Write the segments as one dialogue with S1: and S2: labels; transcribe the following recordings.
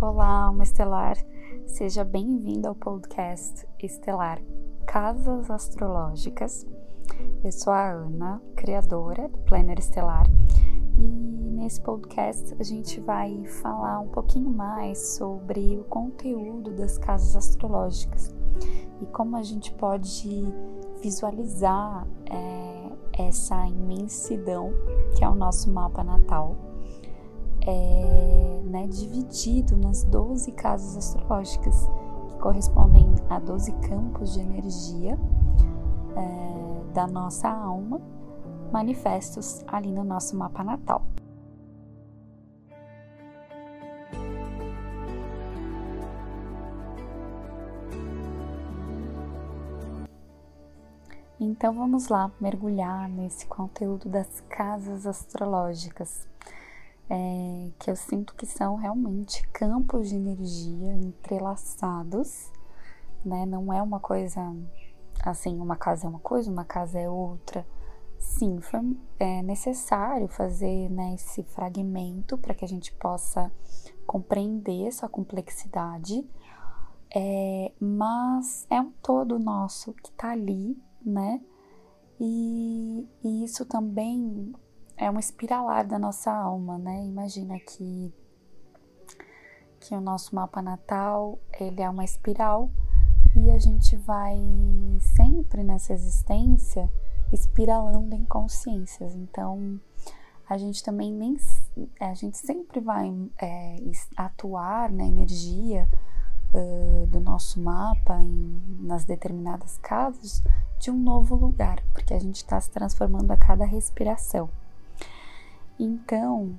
S1: Olá, alma estelar. Seja bem-vindo ao podcast Estelar Casas Astrológicas. Eu sou a Ana, criadora do Planner Estelar, e nesse podcast a gente vai falar um pouquinho mais sobre o conteúdo das casas astrológicas e como a gente pode visualizar é, essa imensidão que é o nosso mapa natal é, né, dividido nas 12 casas astrológicas, que correspondem a 12 campos de energia é, da nossa alma, manifestos ali no nosso mapa natal. Então vamos lá mergulhar nesse conteúdo das casas astrológicas é, que eu sinto que são realmente campos de energia entrelaçados, né? Não é uma coisa assim, uma casa é uma coisa, uma casa é outra. Sim, foi é necessário fazer né, esse fragmento para que a gente possa compreender essa complexidade, é, mas é um todo nosso que está ali, né? E, e isso também é um espiralar da nossa alma, né? Imagina que que o nosso mapa natal, ele é uma espiral e a gente vai sempre nessa existência espiralando em consciências. Então, a gente também nem a gente sempre vai é, atuar na energia uh, do nosso mapa em, nas determinadas casas de um novo lugar, porque a gente está se transformando a cada respiração. Então,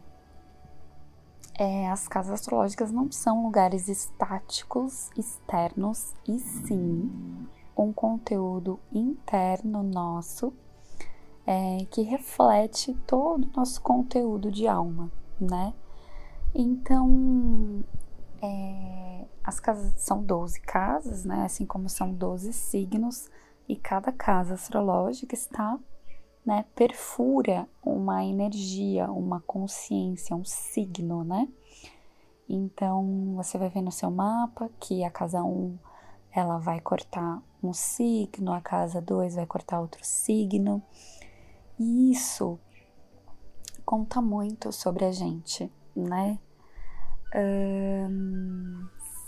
S1: é, as casas astrológicas não são lugares estáticos externos, e sim um conteúdo interno nosso é, que reflete todo o nosso conteúdo de alma, né? Então, é, as casas são 12 casas, né? Assim como são 12 signos, e cada casa astrológica está né, perfura uma energia, uma consciência, um signo, né? Então, você vai ver no seu mapa que a casa 1 ela vai cortar um signo, a casa 2 vai cortar outro signo. E isso conta muito sobre a gente, né?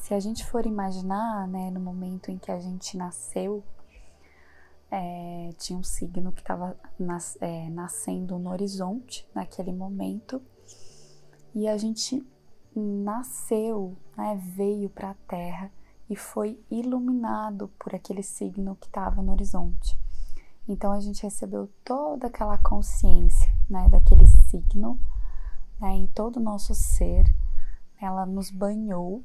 S1: se a gente for imaginar, né, no momento em que a gente nasceu, é, tinha um signo que estava nas, é, nascendo no horizonte naquele momento e a gente nasceu, né, veio para a Terra e foi iluminado por aquele signo que estava no horizonte. Então a gente recebeu toda aquela consciência, né, daquele signo, né, em todo o nosso ser. Ela nos banhou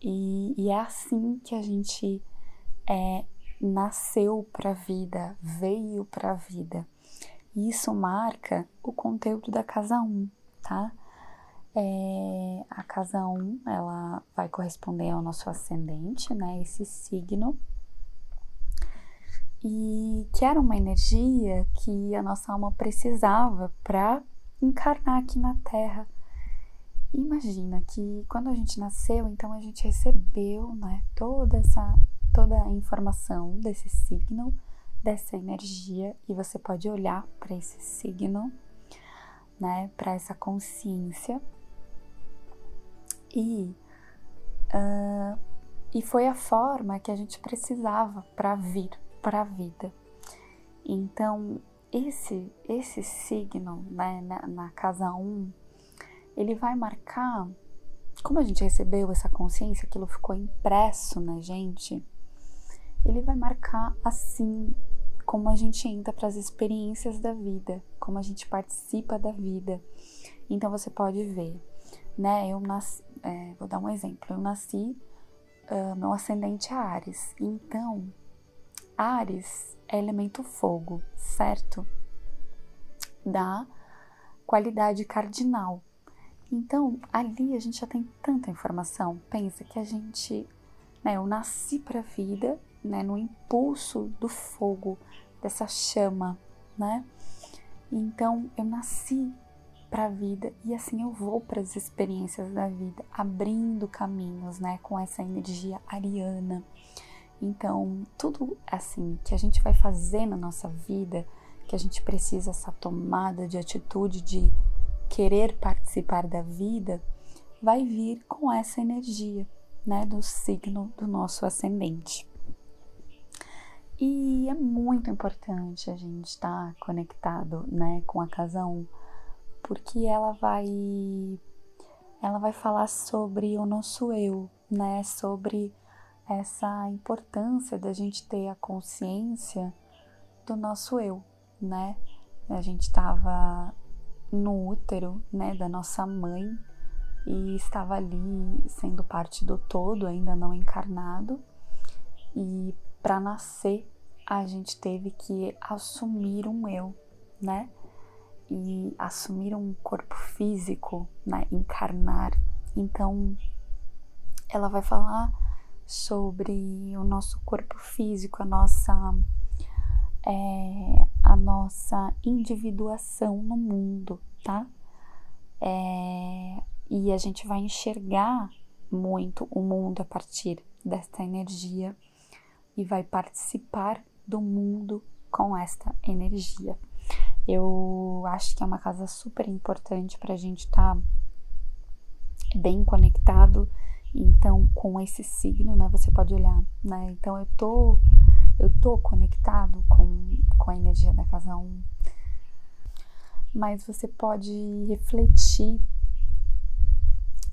S1: e, e é assim que a gente é, nasceu para a vida, veio para a vida. Isso marca o conteúdo da casa 1, tá? É, a casa 1, ela vai corresponder ao nosso ascendente, né? Esse signo. E que era uma energia que a nossa alma precisava para encarnar aqui na Terra. Imagina que quando a gente nasceu, então a gente recebeu, né, toda essa toda a informação desse signo, dessa energia, e você pode olhar para esse signo, né, para essa consciência. E, uh, e foi a forma que a gente precisava para vir para a vida. Então, esse, esse signo né, na, na casa 1, ele vai marcar como a gente recebeu essa consciência, aquilo ficou impresso na gente, ele vai marcar assim como a gente entra para as experiências da vida, como a gente participa da vida. Então você pode ver, né? Eu nasci, é, vou dar um exemplo. Eu nasci, uh, meu ascendente é Ares. Então, Ares é elemento fogo, certo? Da qualidade cardinal. Então, ali a gente já tem tanta informação. Pensa que a gente, né? Eu nasci para a vida né, no impulso do fogo, dessa chama, né? Então eu nasci para a vida e assim eu vou para as experiências da vida, abrindo caminhos, né, com essa energia ariana. Então, tudo assim que a gente vai fazer na nossa vida, que a gente precisa essa tomada de atitude de querer participar da vida, vai vir com essa energia, né, do signo do nosso ascendente. E é muito importante a gente estar conectado, né, com a casa 1, porque ela vai ela vai falar sobre o nosso eu, né, sobre essa importância da gente ter a consciência do nosso eu, né? A gente estava no útero, né, da nossa mãe e estava ali sendo parte do todo, ainda não encarnado. E para nascer, a gente teve que assumir um eu, né? E assumir um corpo físico, né? Encarnar. Então, ela vai falar sobre o nosso corpo físico, a nossa é, a nossa individuação no mundo, tá? É, e a gente vai enxergar muito o mundo a partir desta energia e vai participar do mundo com esta energia. Eu acho que é uma casa super importante para a gente estar tá bem conectado. Então, com esse signo, né, você pode olhar, né? Então, eu tô, eu tô conectado com, com a energia da casa 1. Mas você pode refletir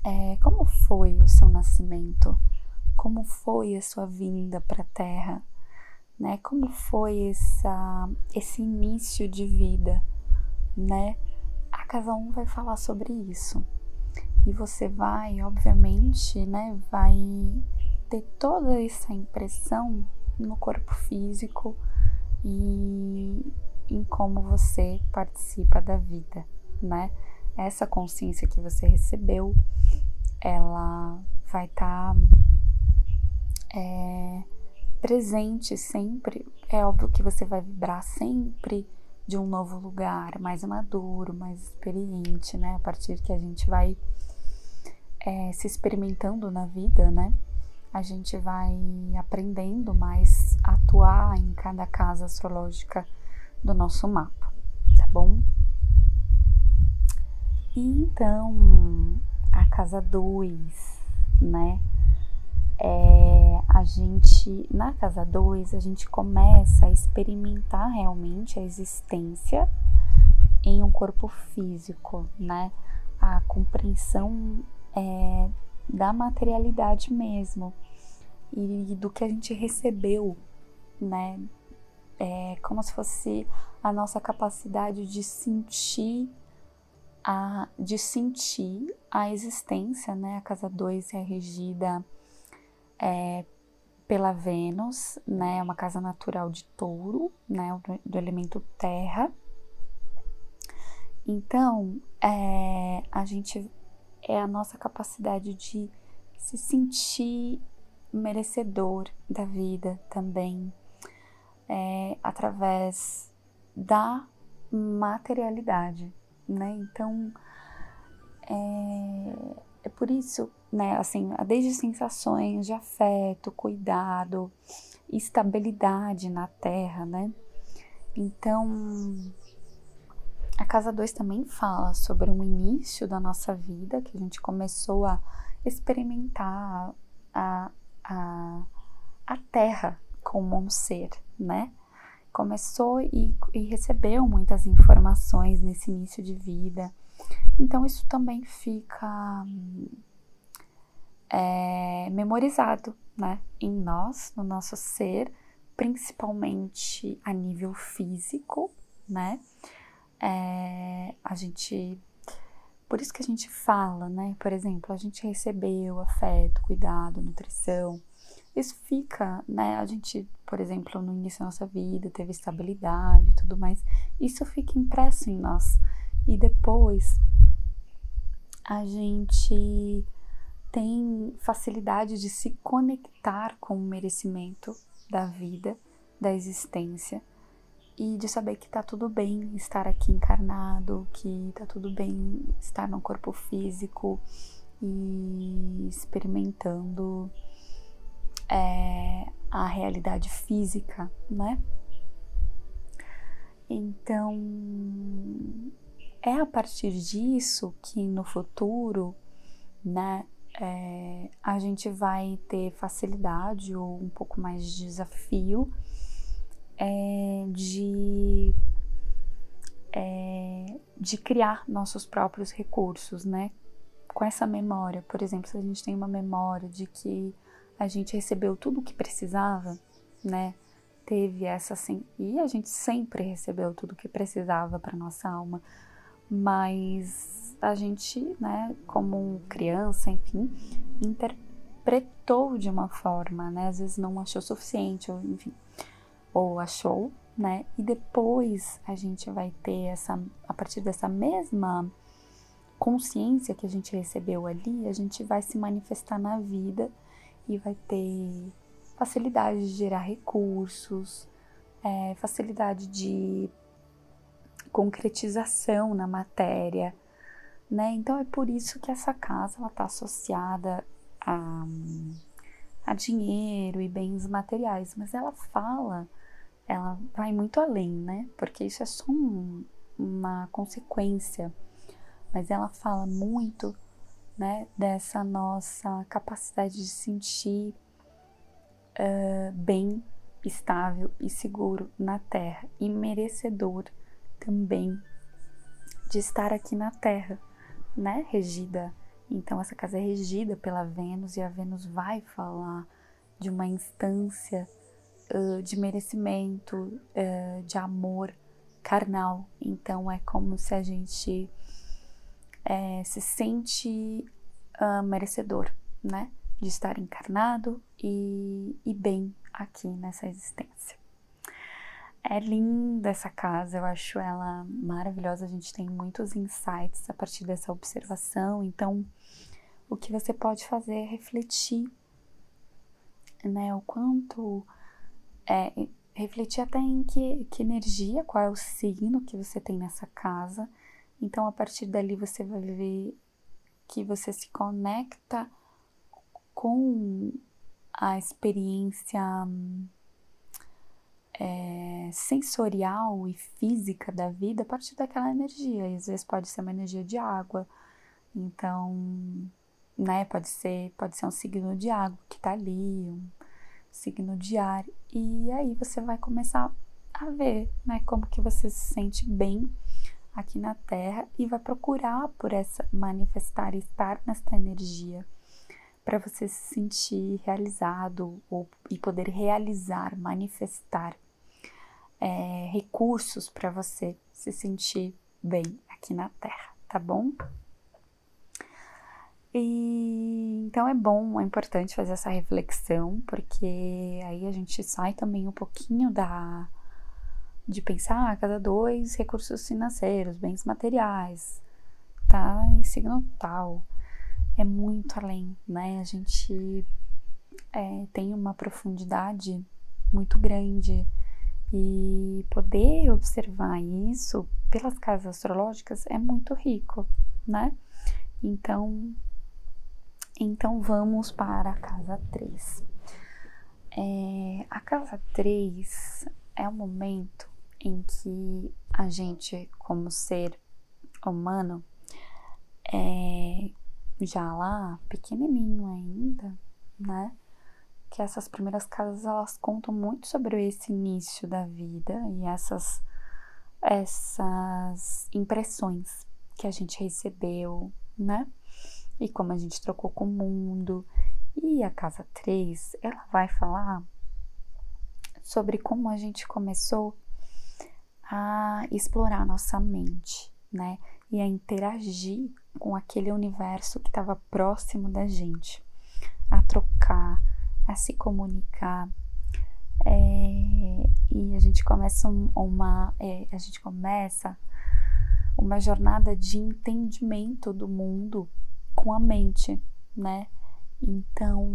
S1: é, como foi o seu nascimento, como foi a sua vinda para a Terra, né? Como foi essa, esse início de vida, né? A casa 1 vai falar sobre isso. E você vai, obviamente, né, vai ter toda essa impressão no corpo físico e em como você participa da vida, né? essa consciência que você recebeu, ela vai estar tá, é, presente sempre. É óbvio que você vai vibrar sempre de um novo lugar, mais maduro, mais experiente, né? A partir que a gente vai é, se experimentando na vida, né? A gente vai aprendendo mais a atuar em cada casa astrológica do nosso mapa, tá bom? E então, a casa 2, né? É, a gente, na casa 2, a gente começa a experimentar realmente a existência em um corpo físico, né? A compreensão é, da materialidade mesmo e do que a gente recebeu, né? É como se fosse a nossa capacidade de sentir a, de sentir a existência, né? A casa 2 é regida é, pela Vênus, né? É uma casa natural de touro, né? Do, do elemento terra. Então, é, a gente é a nossa capacidade de se sentir merecedor da vida também, é, através da materialidade, né? Então, é, é por isso, né? Assim, desde sensações de afeto, cuidado, estabilidade na Terra, né? Então, a casa 2 também fala sobre um início da nossa vida, que a gente começou a experimentar a, a, a Terra como um ser, né? começou e, e recebeu muitas informações nesse início de vida. Então, isso também fica é, memorizado né, em nós, no nosso ser, principalmente a nível físico, né? É, a gente. Por isso que a gente fala, né? Por exemplo, a gente recebeu afeto, cuidado, nutrição, isso fica, né? A gente, por exemplo, no início da nossa vida teve estabilidade e tudo mais. Isso fica impresso em nós. E depois a gente tem facilidade de se conectar com o merecimento da vida, da existência. e de saber que tá tudo bem estar aqui encarnado, que tá tudo bem estar no corpo físico e experimentando é, a realidade física, né? Então, é a partir disso que no futuro, né, é, a gente vai ter facilidade ou um pouco mais de desafio é, de, é, de criar nossos próprios recursos, né? Com essa memória, por exemplo, se a gente tem uma memória de que a gente recebeu tudo o que precisava, né? Teve essa assim, e a gente sempre recebeu tudo o que precisava para nossa alma, mas a gente, né, como criança, enfim, interpretou de uma forma, né? Às vezes não achou suficiente, ou enfim, ou achou, né? E depois a gente vai ter essa, a partir dessa mesma consciência que a gente recebeu ali, a gente vai se manifestar na vida e vai ter facilidade de gerar recursos, é, facilidade de concretização na matéria, né? Então é por isso que essa casa ela está associada a, a dinheiro e bens materiais, mas ela fala ela vai muito além, né? Porque isso é só um, uma consequência, mas ela fala muito, né, dessa nossa capacidade de sentir uh, bem, estável e seguro na Terra e merecedor também de estar aqui na Terra, né? Regida. Então, essa casa é regida pela Vênus e a Vênus vai falar de uma instância de merecimento, uh, de amor carnal. Então é como se a gente é, se sente uh, merecedor, né? De estar encarnado e, e bem aqui nessa existência. É linda essa casa, eu acho ela maravilhosa. A gente tem muitos insights a partir dessa observação. Então, o que você pode fazer é refletir, né? O quanto é, refletir até em que, que energia, qual é o signo que você tem nessa casa. Então, a partir dali, você vai ver que você se conecta com a experiência é, sensorial e física da vida a partir daquela energia. E às vezes pode ser uma energia de água, então, né, pode ser, pode ser um signo de água que tá ali, um, signo diário e aí você vai começar a ver, né, como que você se sente bem aqui na Terra e vai procurar por essa manifestar estar nesta energia para você se sentir realizado ou, e poder realizar, manifestar é, recursos para você se sentir bem aqui na Terra, tá bom? E então é bom, é importante fazer essa reflexão, porque aí a gente sai também um pouquinho da de pensar ah, cada dois recursos financeiros, bens materiais, tá em signo tal. É muito além, né? A gente é, tem uma profundidade muito grande e poder observar isso pelas casas astrológicas é muito rico, né? Então, então vamos para a casa 3. É, a casa 3 é o momento em que a gente, como ser humano, é já lá pequenininho ainda, né? Que essas primeiras casas elas contam muito sobre esse início da vida e essas essas impressões que a gente recebeu, né? e como a gente trocou com o mundo. E a casa 3, ela vai falar sobre como a gente começou a explorar nossa mente, né? E a interagir com aquele universo que estava próximo da gente, a trocar, a se comunicar. É, e a gente começa uma, é, a gente começa uma jornada de entendimento do mundo com a mente, né? Então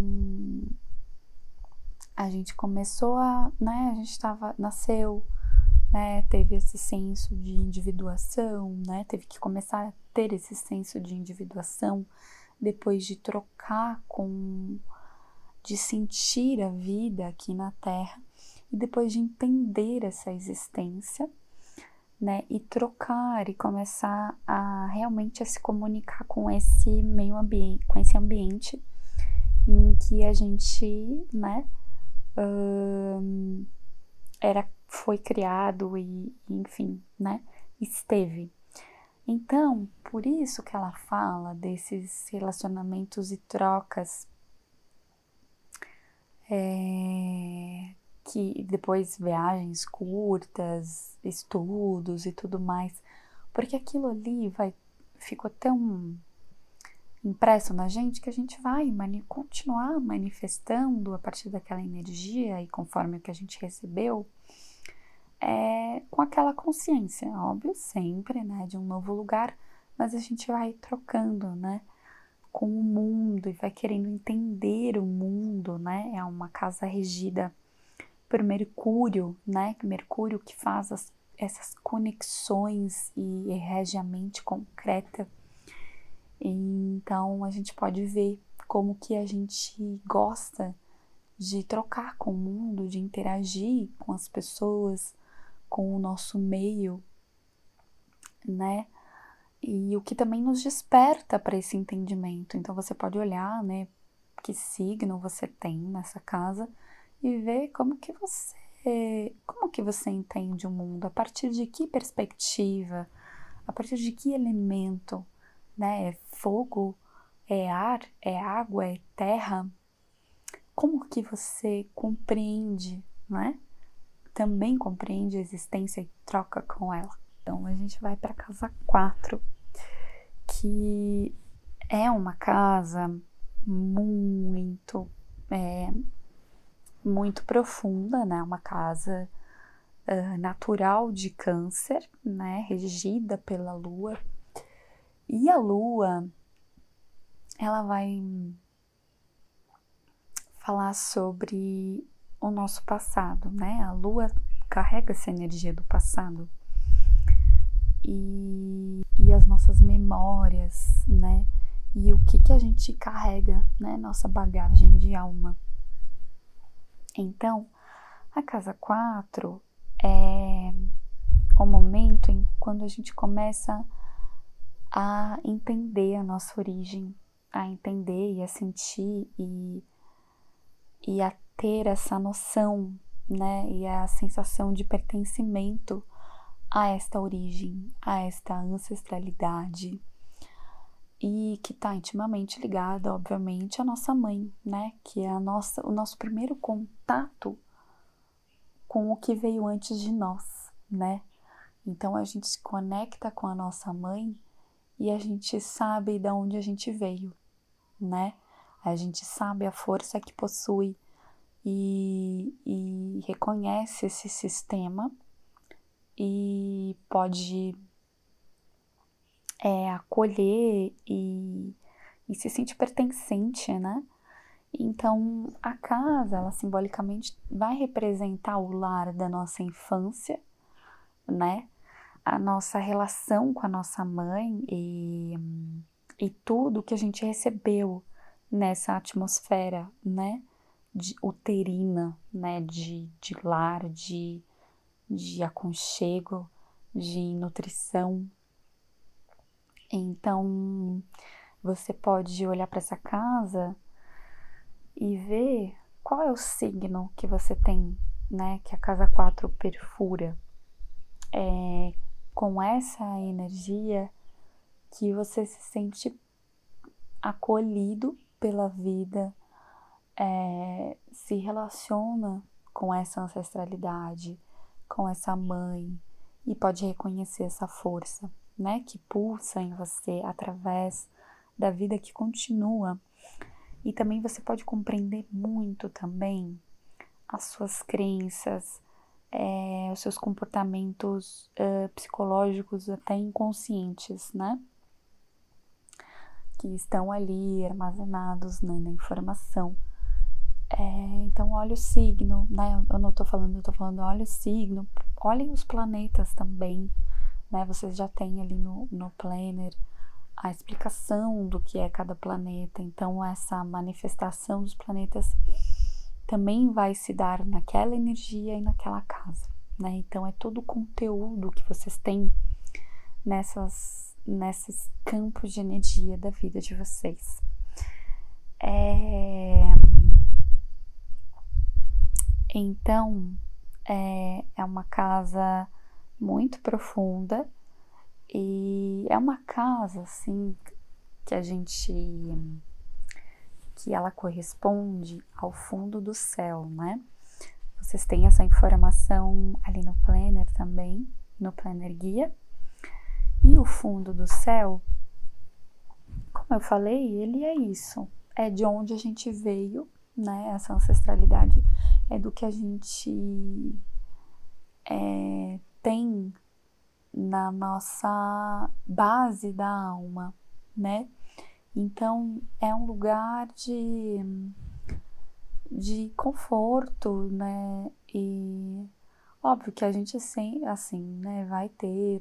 S1: a gente começou a, né? A gente estava, nasceu, né, teve esse senso de individuação, né, teve que começar a ter esse senso de individuação depois de trocar com, de sentir a vida aqui na Terra e depois de entender essa existência, né, e trocar e começar a realmente a se comunicar com esse meio ambiente, com esse ambiente em que a gente, né, era foi criado e, enfim, né, esteve. Então, por isso que ela fala desses relacionamentos e trocas é, que depois viagens curtas, estudos e tudo mais, porque aquilo ali vai ficou tão impresso na gente que a gente vai mani continuar manifestando a partir daquela energia e conforme o que a gente recebeu é, com aquela consciência, óbvio, sempre, né, de um novo lugar, mas a gente vai trocando, né, com o mundo e vai querendo entender o mundo, né, é uma casa regida por Mercúrio, né, Mercúrio que faz as, essas conexões e rege a mente concreta, então a gente pode ver como que a gente gosta de trocar com o mundo, de interagir com as pessoas, com o nosso meio, né? E o que também nos desperta para esse entendimento. Então você pode olhar, né, que signo você tem nessa casa e ver como que você, como que você entende o mundo, a partir de que perspectiva, a partir de que elemento, né? É fogo, é ar, é água, é terra. Como que você compreende, né? também compreende a existência e troca com ela. Então a gente vai para casa 4, que é uma casa muito, é, muito profunda, né? Uma casa uh, natural de câncer, né? Regida pela lua. E a lua, ela vai falar sobre o nosso passado, né? A lua carrega essa energia do passado e, e as nossas memórias, né? E o que que a gente carrega, né? Nossa bagagem de alma. Então, a casa 4 é o momento em quando a gente começa a entender a nossa origem, a entender e a sentir e, e a ter essa noção, né, e a sensação de pertencimento a esta origem, a esta ancestralidade e que está intimamente ligada, obviamente, à nossa mãe, né, que é a nossa, o nosso primeiro contato com o que veio antes de nós, né? Então a gente se conecta com a nossa mãe e a gente sabe de onde a gente veio, né? A gente sabe a força que possui e, e reconhece esse sistema e pode é, acolher e, e se sentir pertencente, né? Então, a casa, ela simbolicamente vai representar o lar da nossa infância, né? A nossa relação com a nossa mãe e, e tudo que a gente recebeu nessa atmosfera, né? de uterina, né, de, de lar, de, de aconchego, de nutrição. Então, você pode olhar para essa casa e ver qual é o signo que você tem, né, que a casa 4 perfura. É com essa energia que você se sente acolhido pela vida, é, se relaciona com essa ancestralidade, com essa mãe e pode reconhecer essa força, né, que pulsa em você através da vida que continua. E também você pode compreender muito também as suas crenças, é, os seus comportamentos uh, psicológicos até inconscientes, né? Que estão ali armazenados né, na informação é, então, olha o signo, né? Eu não tô falando, eu tô falando, olha o signo olhem os planetas também, né? Vocês já têm ali no, no planner a explicação do que é cada planeta. Então, essa manifestação dos planetas também vai se dar naquela energia e naquela casa, né? Então, é todo o conteúdo que vocês têm nessas, nesses campos de energia da vida de vocês. É... Então, é, é uma casa muito profunda e é uma casa assim que a gente que ela corresponde ao fundo do céu, né? Vocês têm essa informação ali no planner também, no planner guia. E o fundo do céu, como eu falei, ele é isso, é de onde a gente veio, né? Essa ancestralidade é do que a gente é, tem na nossa base da alma, né? Então é um lugar de, de conforto, né? E óbvio que a gente sem, assim, né, vai ter,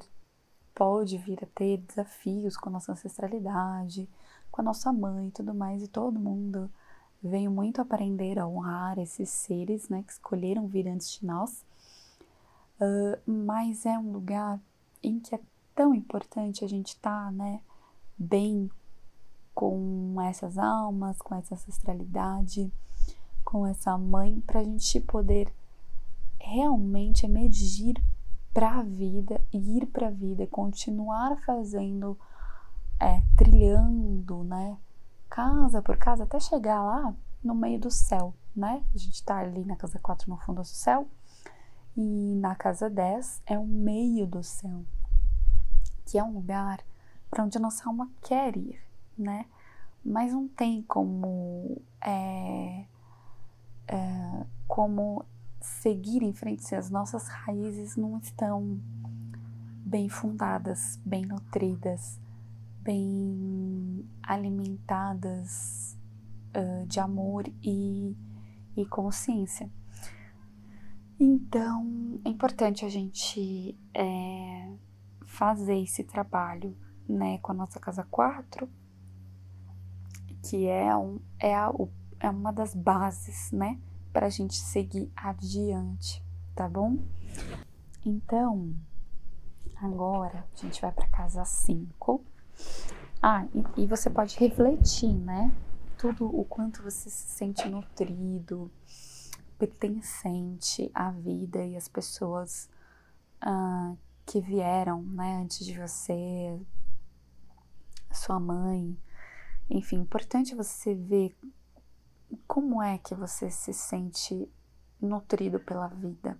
S1: pode vir a ter desafios com a nossa ancestralidade, com a nossa mãe e tudo mais, e todo mundo veio muito aprender a honrar esses seres, né, que escolheram vir antes de nós. Uh, mas é um lugar em que é tão importante a gente estar, tá, né, bem com essas almas, com essa ancestralidade, com essa mãe, para a gente poder realmente emergir para a vida, ir para a vida, continuar fazendo, é, trilhando, né, casa por casa, até chegar lá no meio do céu, né? A gente tá ali na casa 4 no fundo do céu e na casa 10 é o meio do céu, que é um lugar para onde a nossa alma quer ir, né? Mas não tem como é, é, como seguir em frente se as nossas raízes não estão bem fundadas, bem nutridas, bem alimentadas uh, de amor e, e consciência. Então, é importante a gente é, fazer esse trabalho né, com a nossa casa 4, que é, um, é, a, é uma das bases, né, para a gente seguir adiante, tá bom? Então, agora a gente vai para casa 5 ah, e, e você pode refletir, né? Tudo o quanto você se sente nutrido, pertencente à vida e às pessoas uh, que vieram, né, antes de você, sua mãe, enfim, importante você ver como é que você se sente nutrido pela vida,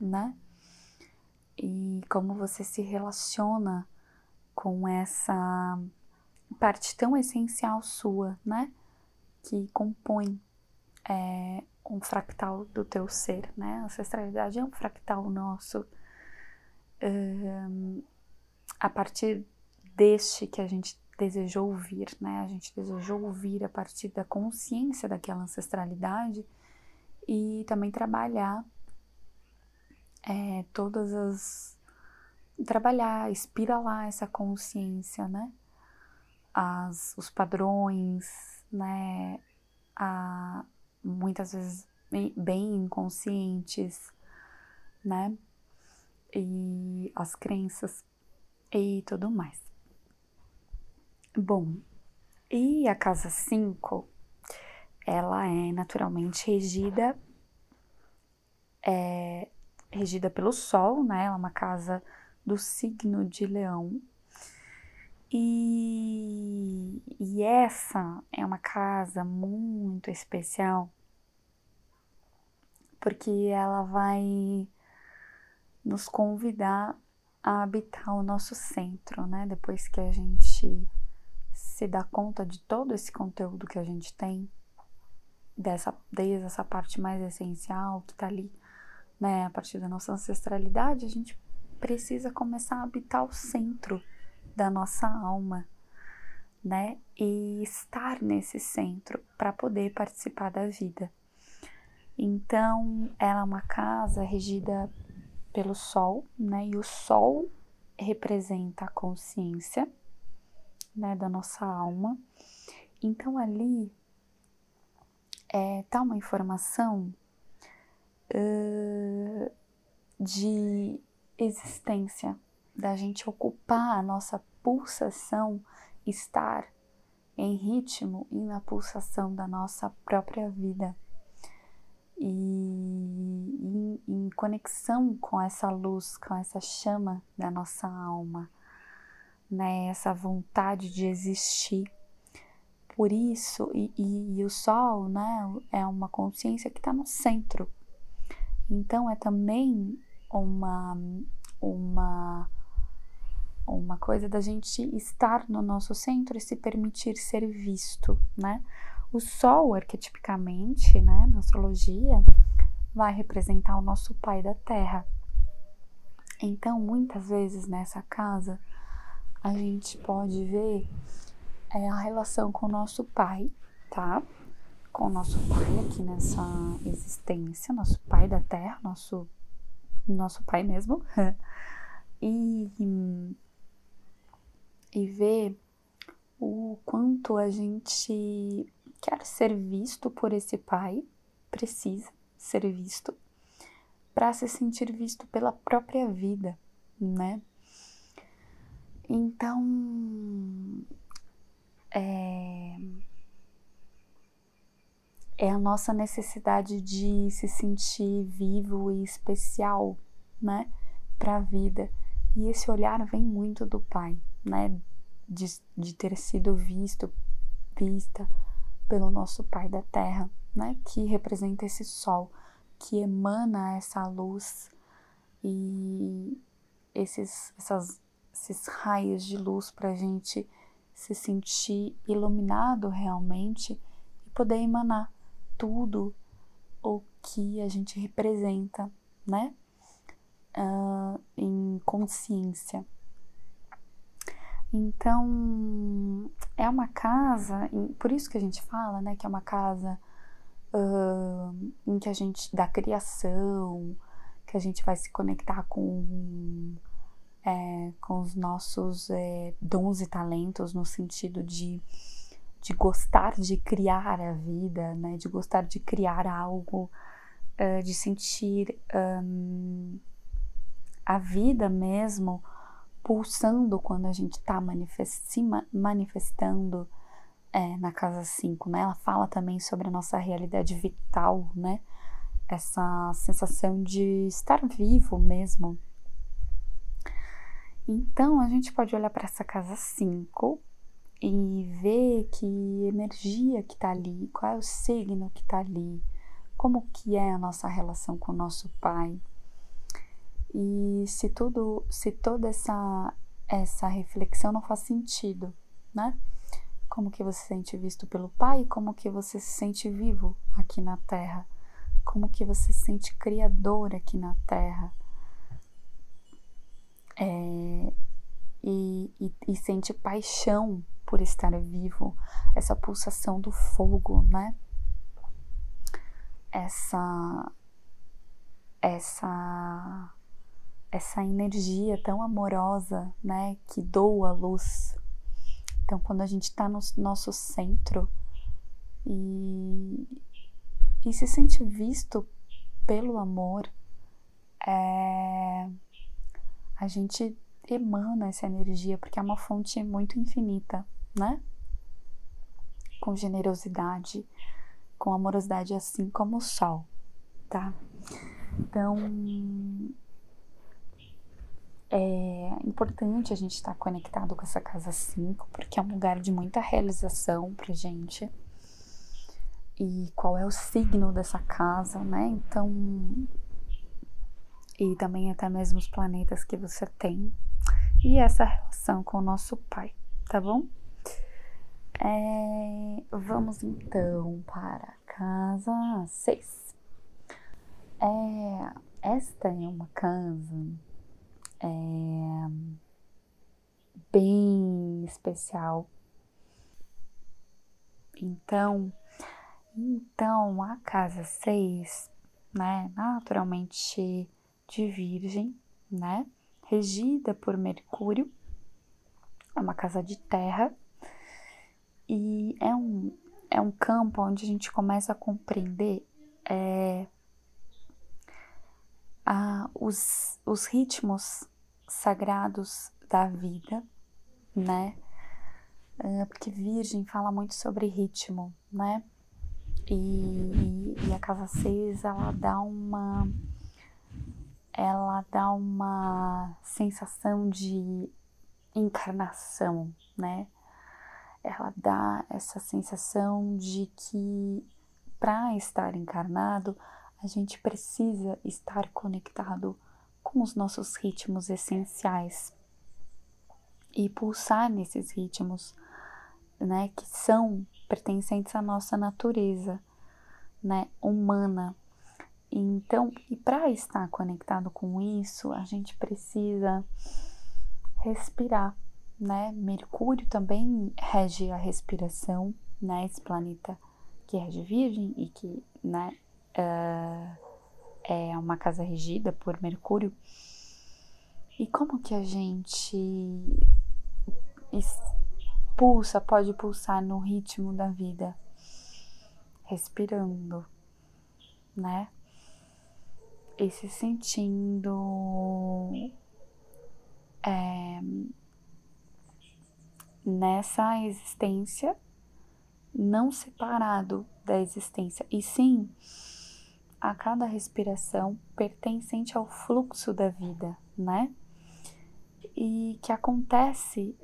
S1: né? E como você se relaciona com essa parte tão essencial sua, né? Que compõe é, um fractal do teu ser, né? A ancestralidade é um fractal nosso. Um, a partir deste que a gente desejou ouvir, né? A gente desejou ouvir a partir da consciência daquela ancestralidade e também trabalhar é, todas as trabalhar, espiralar essa consciência, né? As, os padrões, né? A, muitas vezes bem, inconscientes, né? E as crenças e tudo mais. Bom, e a casa 5, ela é naturalmente regida, é, regida pelo Sol, né? Ela é uma casa do signo de Leão. E, e essa é uma casa muito especial porque ela vai nos convidar a habitar o nosso centro, né? Depois que a gente se dá conta de todo esse conteúdo que a gente tem, dessa, desde essa parte mais essencial que tá ali, né? A partir da nossa ancestralidade, a gente precisa começar a habitar o centro da nossa alma, né? E estar nesse centro para poder participar da vida. Então, ela é uma casa regida pelo Sol, né? E o Sol representa a consciência, né, da nossa alma. Então ali é, tá uma informação uh, de existência, da gente ocupar a nossa pulsação, estar em ritmo e na pulsação da nossa própria vida e em, em, conexão com essa luz, com essa chama da nossa alma, né? Essa vontade de existir. Por isso, e, e, e o sol, né? É uma consciência que está no centro. Então, é também uma, uma, uma coisa da gente estar no nosso centro e se permitir ser visto, né? O Sol, arquetipicamente, né, na astrologia, vai representar o nosso pai da Terra. Então, muitas vezes nessa casa, a gente pode ver é, a relação com o nosso pai, tá? Com o nosso pai aqui nessa existência, nosso pai da Terra, nosso, nosso pai mesmo. e, e ver o quanto a gente quer ser visto por esse pai, precisa ser visto, para se sentir visto pela própria vida, né? Então, é, é a nossa necessidade de se sentir vivo e especial, né, para a vida. E esse olhar vem muito do pai, né, de, de ter sido visto, vista pelo nosso Pai da Terra, né? Que representa esse sol, que emana essa luz e esses, essas, esses raios de luz para a gente se sentir iluminado realmente e poder emanar tudo o que a gente representa, né? Uh, em consciência. Então, é uma casa, por isso que a gente fala, né, que é uma casa uh, em que a gente dá criação, que a gente vai se conectar com, é, com os nossos é, dons e talentos, no sentido de, de gostar de criar a vida, né, de gostar de criar algo, uh, de sentir um, a vida mesmo pulsando quando a gente está manifest, se manifestando é, na casa 5, né? Ela fala também sobre a nossa realidade vital, né? Essa sensação de estar vivo mesmo. Então, a gente pode olhar para essa casa 5 e ver que energia que está ali, qual é o signo que está ali, como que é a nossa relação com o nosso pai, e se tudo, se toda essa essa reflexão não faz sentido, né? Como que você se sente visto pelo Pai, como que você se sente vivo aqui na Terra, como que você se sente criador aqui na Terra, é, e, e, e sente paixão por estar vivo, essa pulsação do fogo, né? Essa essa essa energia tão amorosa, né, que doa luz. Então, quando a gente está no nosso centro e, e se sente visto pelo amor, é, a gente emana essa energia porque é uma fonte muito infinita, né? Com generosidade, com amorosidade, assim como o sol, tá? Então, é importante a gente estar tá conectado com essa casa 5, porque é um lugar de muita realização pra gente. E qual é o signo dessa casa, né? Então. E também até mesmo os planetas que você tem. E essa relação com o nosso pai, tá bom? É, vamos então para a casa 6. É, esta é uma casa é, bem especial. Então, então a casa 6, né, naturalmente de Virgem, né? Regida por Mercúrio, é uma casa de terra e é um, é um campo onde a gente começa a compreender é, a, os, os ritmos sagrados da vida, né? É, porque Virgem fala muito sobre ritmo, né? E, e a casa 6 ela dá uma ela dá uma sensação de encarnação, né? Ela dá essa sensação de que para estar encarnado, a gente precisa estar conectado com os nossos ritmos essenciais e pulsar nesses ritmos, né, que são pertencentes à nossa natureza, né, humana. Então, e para estar conectado com isso, a gente precisa respirar, né? Mercúrio também rege a respiração, né? Esse planeta que rege Virgem e que, né, uh, é uma casa regida por Mercúrio. E como que a gente pulsa, pode pulsar no ritmo da vida? Respirando, né? E se sentindo é, nessa existência, não separado da existência, e sim a cada respiração pertencente ao fluxo da vida, né? E que acontece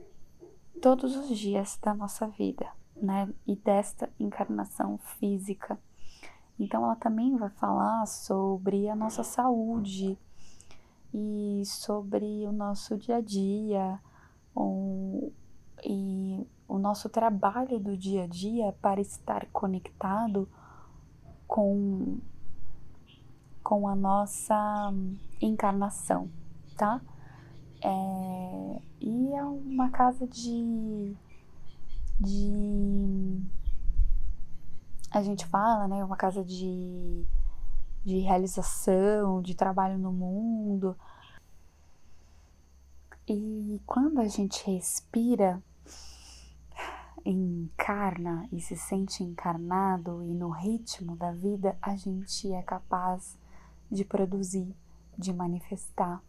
S1: todos os dias da nossa vida, né? E desta encarnação física. Então, ela também vai falar sobre a nossa saúde e sobre o nosso dia a dia um, e o nosso trabalho do dia a dia para estar conectado com com a nossa encarnação, tá? É, e é uma casa de, de a gente fala, né? Uma casa de, de realização, de trabalho no mundo. E quando a gente respira, encarna e se sente encarnado e no ritmo da vida, a gente é capaz de produzir, de manifestar,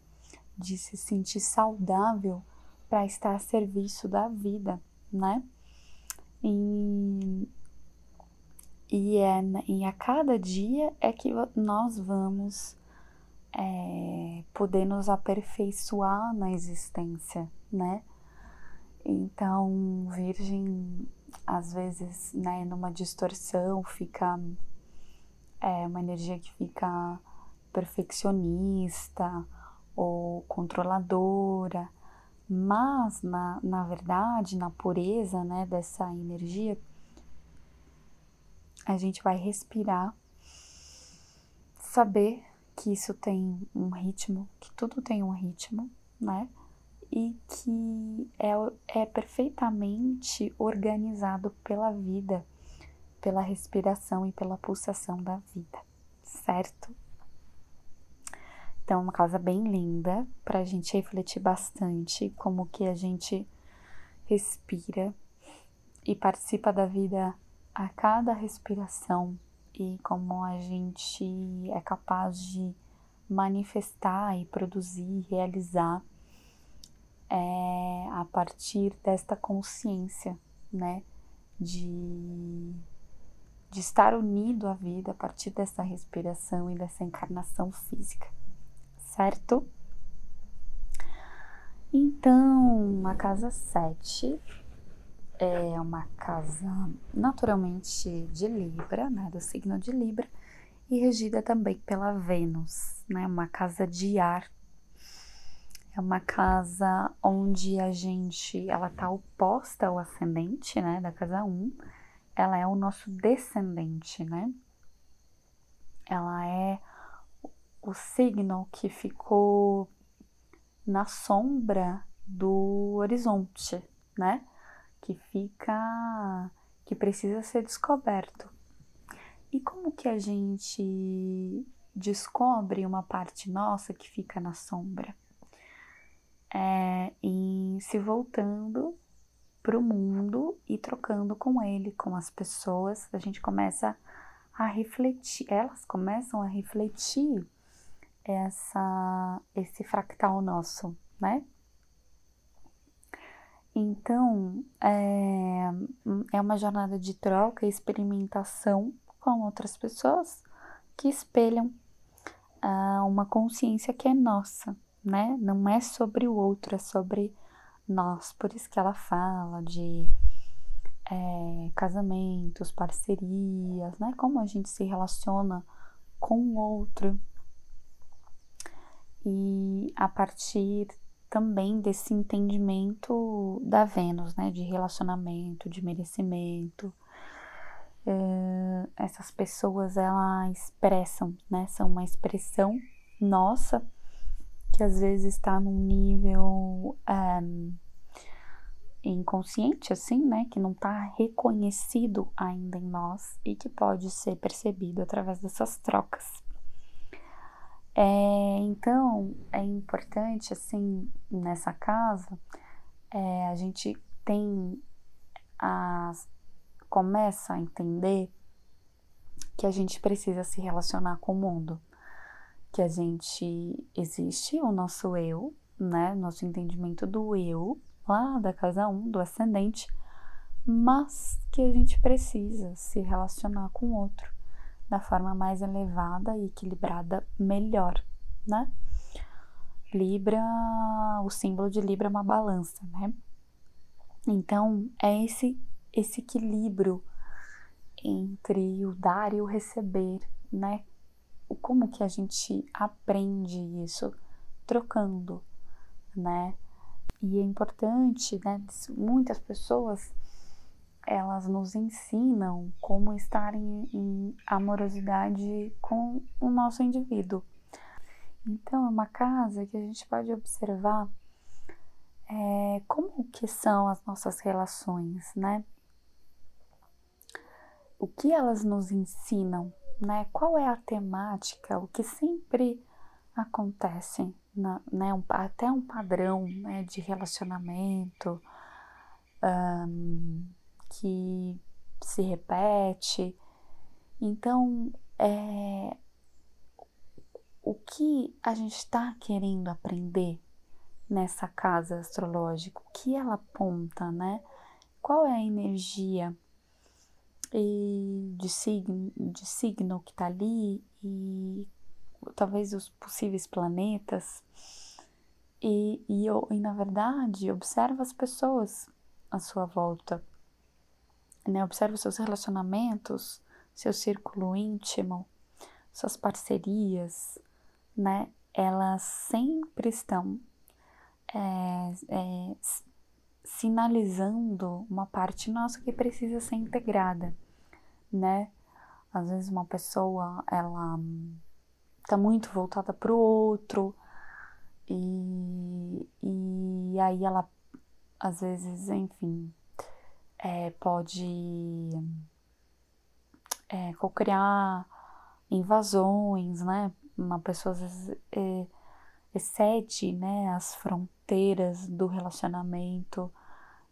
S1: de se sentir saudável para estar a serviço da vida, né? E, e, é, e a cada dia é que nós vamos é, poder nos aperfeiçoar na existência, né? Então, Virgem, às vezes, né, numa distorção, fica. É uma energia que fica perfeccionista ou controladora, mas na, na verdade, na pureza né, dessa energia, a gente vai respirar, saber que isso tem um ritmo, que tudo tem um ritmo, né? E que é, é perfeitamente organizado pela vida, pela respiração e pela pulsação da vida, certo? Então, uma casa bem linda para a gente refletir bastante como que a gente respira e participa da vida a cada respiração e como a gente é capaz de manifestar e produzir, realizar é, a partir desta consciência, né, de, de estar unido à vida a partir dessa respiração e dessa encarnação física certo? Então, a casa 7 é uma casa naturalmente de Libra, né, do signo de Libra, e regida também pela Vênus, né, uma casa de ar. É uma casa onde a gente, ela tá oposta ao ascendente, né, da casa 1. Ela é o nosso descendente, né? Ela é o signo que ficou na sombra do horizonte, né? Que fica, que precisa ser descoberto. E como que a gente descobre uma parte nossa que fica na sombra. É, e se voltando para o mundo e trocando com ele, com as pessoas, a gente começa a refletir, elas começam a refletir essa, esse fractal nosso, né? Então, é, é uma jornada de troca e experimentação com outras pessoas que espelham uh, uma consciência que é nossa, né? Não é sobre o outro, é sobre nós. Por isso que ela fala de é, casamentos, parcerias, né? Como a gente se relaciona com o outro. E a partir também desse entendimento da Vênus, né? De relacionamento, de merecimento. É, essas pessoas, elas expressam, né? São uma expressão nossa que às vezes está num nível um, inconsciente, assim, né? Que não está reconhecido ainda em nós e que pode ser percebido através dessas trocas. É, então, é importante, assim, nessa casa, é, a gente tem as começa a entender que a gente precisa se relacionar com o mundo que a gente existe o nosso eu, né? Nosso entendimento do eu, lá da casa 1, do ascendente, mas que a gente precisa se relacionar com o outro da forma mais elevada e equilibrada melhor, né? Libra, o símbolo de Libra é uma balança, né? Então, é esse esse equilíbrio entre o dar e o receber, né? Como que a gente aprende isso trocando, né? E é importante, né? Muitas pessoas elas nos ensinam como estar em, em amorosidade com o nosso indivíduo. Então é uma casa que a gente pode observar é, como que são as nossas relações, né? O que elas nos ensinam né? Qual é a temática, o que sempre acontece, na, né? Um, até um padrão né, de relacionamento um, que se repete. Então, é, o que a gente está querendo aprender nessa casa astrológica? O que ela aponta, né? Qual é a energia e de signo, de signo que está ali e talvez os possíveis planetas. E, e, e na verdade, observa as pessoas à sua volta, né? Observa seus relacionamentos, seu círculo íntimo, suas parcerias, né? Elas sempre estão é, é, sinalizando uma parte nossa que precisa ser integrada, né? Às vezes uma pessoa, ela tá muito voltada para o outro e, e aí ela, às vezes, enfim, é, pode é, cocriar invasões, né? Uma pessoa às vezes é, excede né, as fronteiras do relacionamento,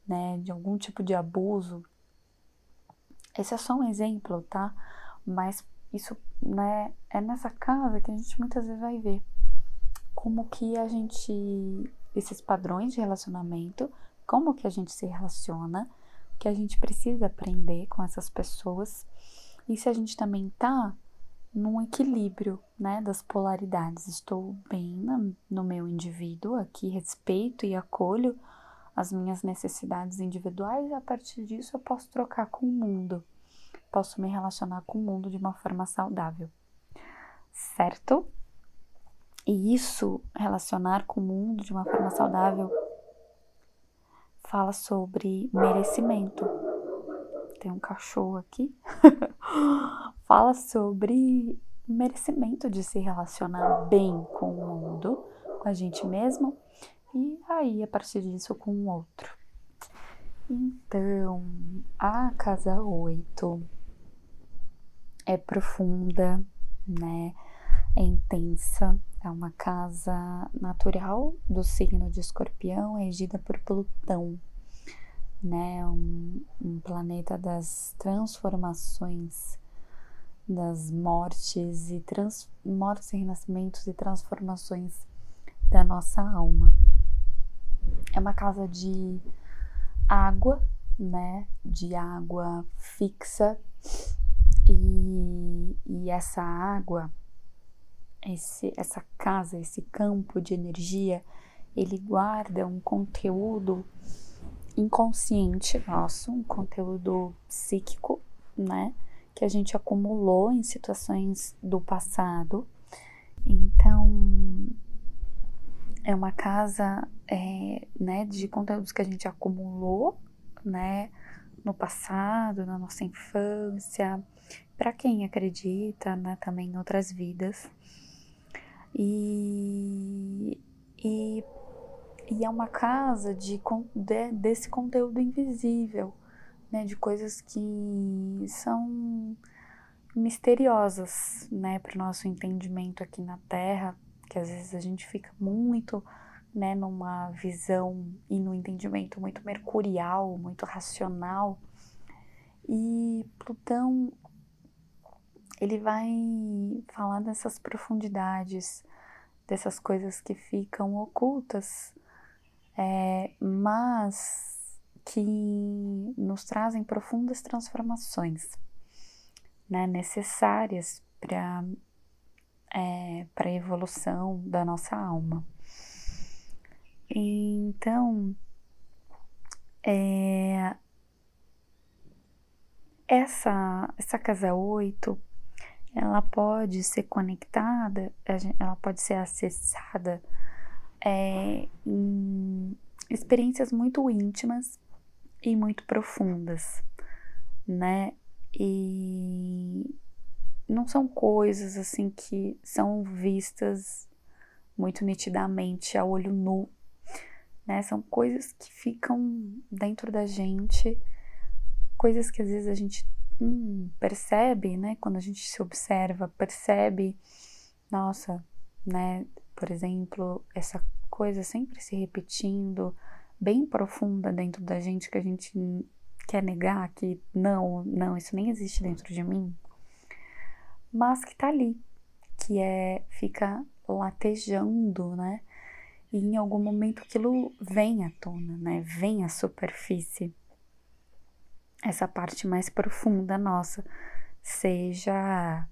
S1: né, de algum tipo de abuso. Esse é só um exemplo, tá? Mas isso né, é nessa casa que a gente muitas vezes vai ver como que a gente, esses padrões de relacionamento, como que a gente se relaciona, que a gente precisa aprender com essas pessoas e se a gente também tá num equilíbrio, né, das polaridades. Estou bem no meu indivíduo aqui, respeito e acolho as minhas necessidades individuais e a partir disso eu posso trocar com o mundo. Posso me relacionar com o mundo de uma forma saudável. Certo? E isso, relacionar com o mundo de uma forma saudável, fala sobre merecimento. Tem um cachorro aqui. fala sobre merecimento de se relacionar bem com o mundo, com a gente mesmo e aí a partir disso com o outro. Então, a casa 8 é profunda, né? é intensa, é uma casa natural do signo de Escorpião, regida por Plutão, né? Um, um planeta das transformações, das mortes e trans, mortes e renascimentos e transformações da nossa alma. É uma casa de água, né? De água fixa e, e essa água, esse, essa casa, esse campo de energia, ele guarda um conteúdo inconsciente nosso, um conteúdo psíquico, né? Que a gente acumulou em situações do passado. Então, é uma casa, é, né, de conteúdos que a gente acumulou, né? No passado, na nossa infância, para quem acredita, né, também em outras vidas. E, e e é uma casa de, de, desse conteúdo invisível, né, de coisas que são misteriosas, né, para o nosso entendimento aqui na Terra, que às vezes a gente fica muito, né, numa visão e no entendimento muito mercurial, muito racional. E Plutão ele vai falar dessas profundidades, dessas coisas que ficam ocultas é, mas que nos trazem profundas transformações né, necessárias para é, a evolução da nossa alma. Então, é, essa, essa casa 8, ela pode ser conectada, ela pode ser acessada é, em experiências muito íntimas e muito profundas, né? E não são coisas assim que são vistas muito nitidamente a olho nu, né? São coisas que ficam dentro da gente, coisas que às vezes a gente hum, percebe, né? Quando a gente se observa, percebe, nossa, né? Por exemplo, essa coisa sempre se repetindo, bem profunda dentro da gente que a gente quer negar que não, não, isso nem existe dentro de mim, mas que tá ali, que é fica latejando, né? E em algum momento aquilo vem à tona, né? Vem à superfície. Essa parte mais profunda nossa, seja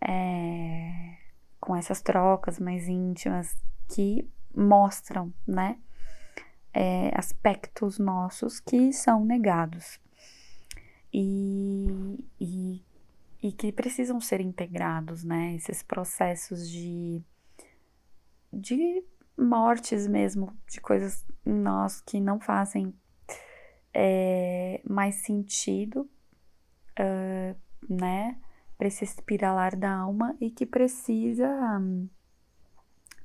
S1: é, com essas trocas mais íntimas que mostram, né, é, aspectos nossos que são negados. E, e, e que precisam ser integrados, né, esses processos de, de mortes mesmo, de coisas em nós que não fazem é, mais sentido, uh, né, para esse espiralar da alma e que precisa um,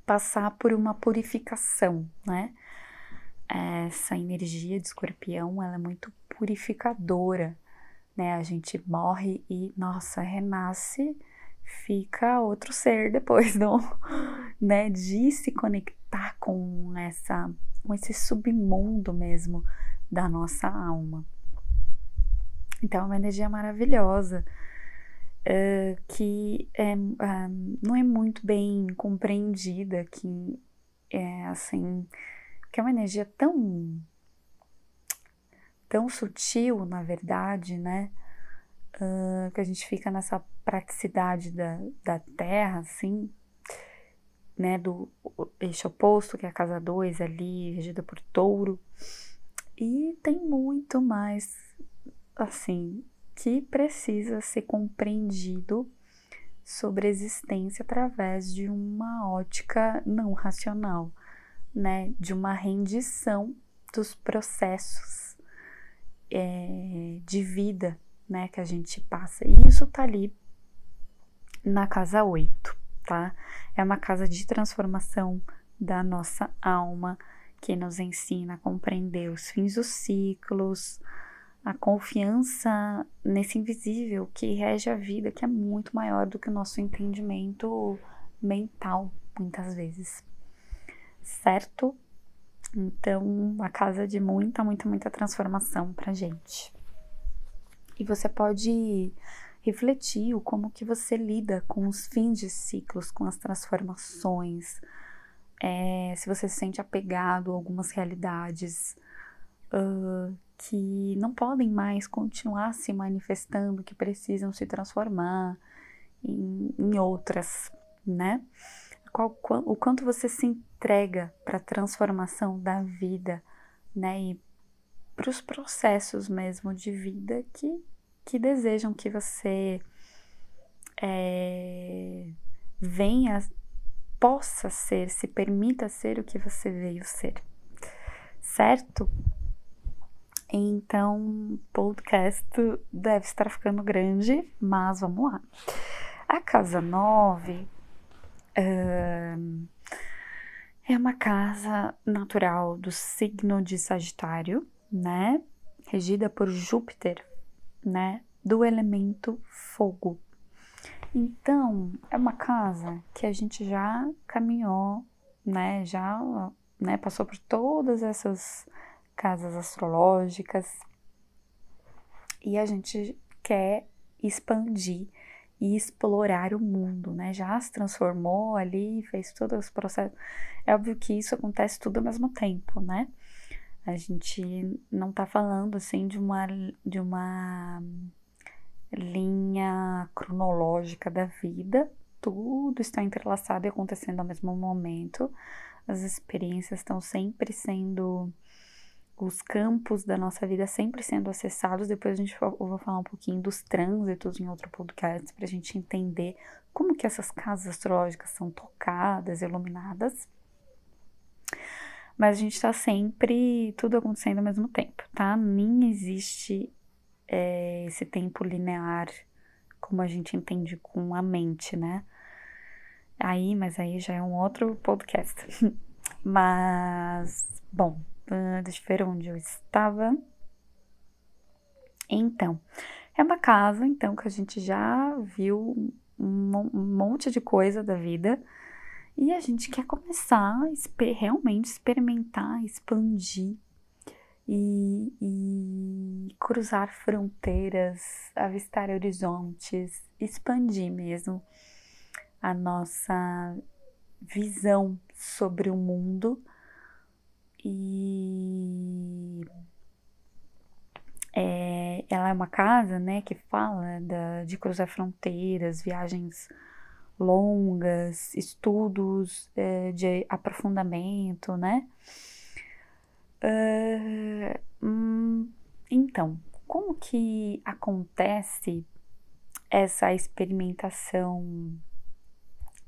S1: passar por uma purificação, né? Essa energia de escorpião, ela é muito purificadora, né? A gente morre e, nossa, renasce, fica outro ser depois, não, né? De se conectar com essa, com esse submundo mesmo da nossa alma. Então, é uma energia maravilhosa uh, que é, uh, não é muito bem compreendida, que é assim, que é uma energia tão tão sutil, na verdade, né? Uh, que a gente fica nessa praticidade da, da Terra, assim, né? Do eixo oposto, que é a casa 2 ali, regida por touro. E tem muito mais, assim, que precisa ser compreendido sobre a existência através de uma ótica não racional, né? De uma rendição dos processos é, de vida, né? Que a gente passa. E isso tá ali na casa 8, tá? É uma casa de transformação da nossa alma que nos ensina a compreender os fins dos ciclos, a confiança nesse invisível que rege a vida, que é muito maior do que o nosso entendimento mental, muitas vezes, certo? Então, a casa de muita, muita, muita transformação pra gente. E você pode refletir o como que você lida com os fins de ciclos, com as transformações, é, se você se sente apegado a algumas realidades uh, que não podem mais continuar se manifestando, que precisam se transformar em, em outras, né? Qual, o quanto você se entrega para a transformação da vida, né? E para os processos mesmo de vida que que desejam que você é, venha, possa ser, se permita ser o que você veio ser, certo? Então, podcast deve estar ficando grande, mas vamos lá. A casa 9 é uma casa natural do signo de Sagitário, né? Regida por Júpiter, né, do elemento fogo. Então, é uma casa que a gente já caminhou, né, já, né, passou por todas essas casas astrológicas e a gente quer expandir e explorar o mundo, né? Já se transformou ali, fez todos os processos. É óbvio que isso acontece tudo ao mesmo tempo, né? A gente não tá falando assim de uma de uma linha cronológica da vida, tudo está entrelaçado e acontecendo ao mesmo momento. As experiências estão sempre sendo os campos da nossa vida sempre sendo acessados. Depois a gente eu vou falar um pouquinho dos trânsitos em outro podcast para a gente entender como que essas casas astrológicas são tocadas, iluminadas mas a gente está sempre tudo acontecendo ao mesmo tempo, tá? Nem existe é, esse tempo linear como a gente entende com a mente, né? Aí, mas aí já é um outro podcast. mas, bom, deixa eu ver onde eu estava. Então, é uma casa, então, que a gente já viu um, um monte de coisa da vida e a gente quer começar a realmente experimentar, expandir e, e cruzar fronteiras, avistar horizontes, expandir mesmo a nossa visão sobre o mundo e é, ela é uma casa, né, que fala da, de cruzar fronteiras, viagens longas, estudos é, de aprofundamento, né? Uh, hum, então, como que acontece essa experimentação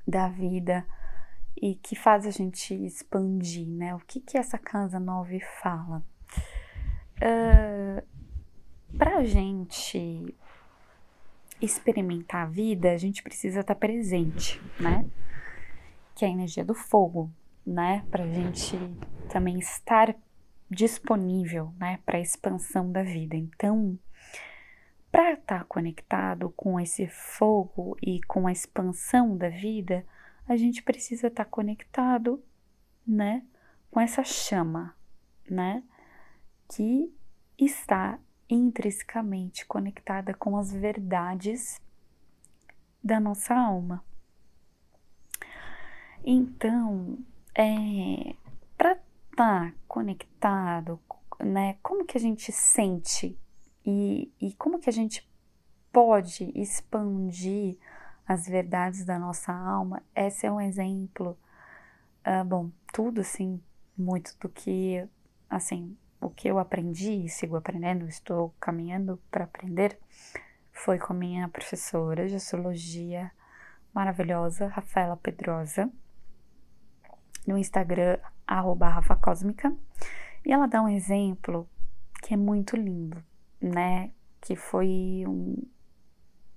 S1: da vida e que faz a gente expandir, né? O que que essa casa 9 fala? Uh, pra gente experimentar a vida, a gente precisa estar presente, né? Que é a energia do fogo, né? Pra gente também estar disponível, né? Para a expansão da vida. Então, para estar conectado com esse fogo e com a expansão da vida, a gente precisa estar conectado, né? Com essa chama, né? Que está intrinsecamente conectada com as verdades da nossa alma. Então, é, para estar tá conectado, né, como que a gente sente e, e como que a gente pode expandir as verdades da nossa alma? Esse é um exemplo. Uh, bom, tudo assim, muito do que, assim, o que eu aprendi e sigo aprendendo, estou caminhando para aprender, foi com a minha professora de astrologia maravilhosa, Rafaela Pedrosa, no Instagram, arroba Rafa Cósmica, e ela dá um exemplo que é muito lindo, né? Que foi um.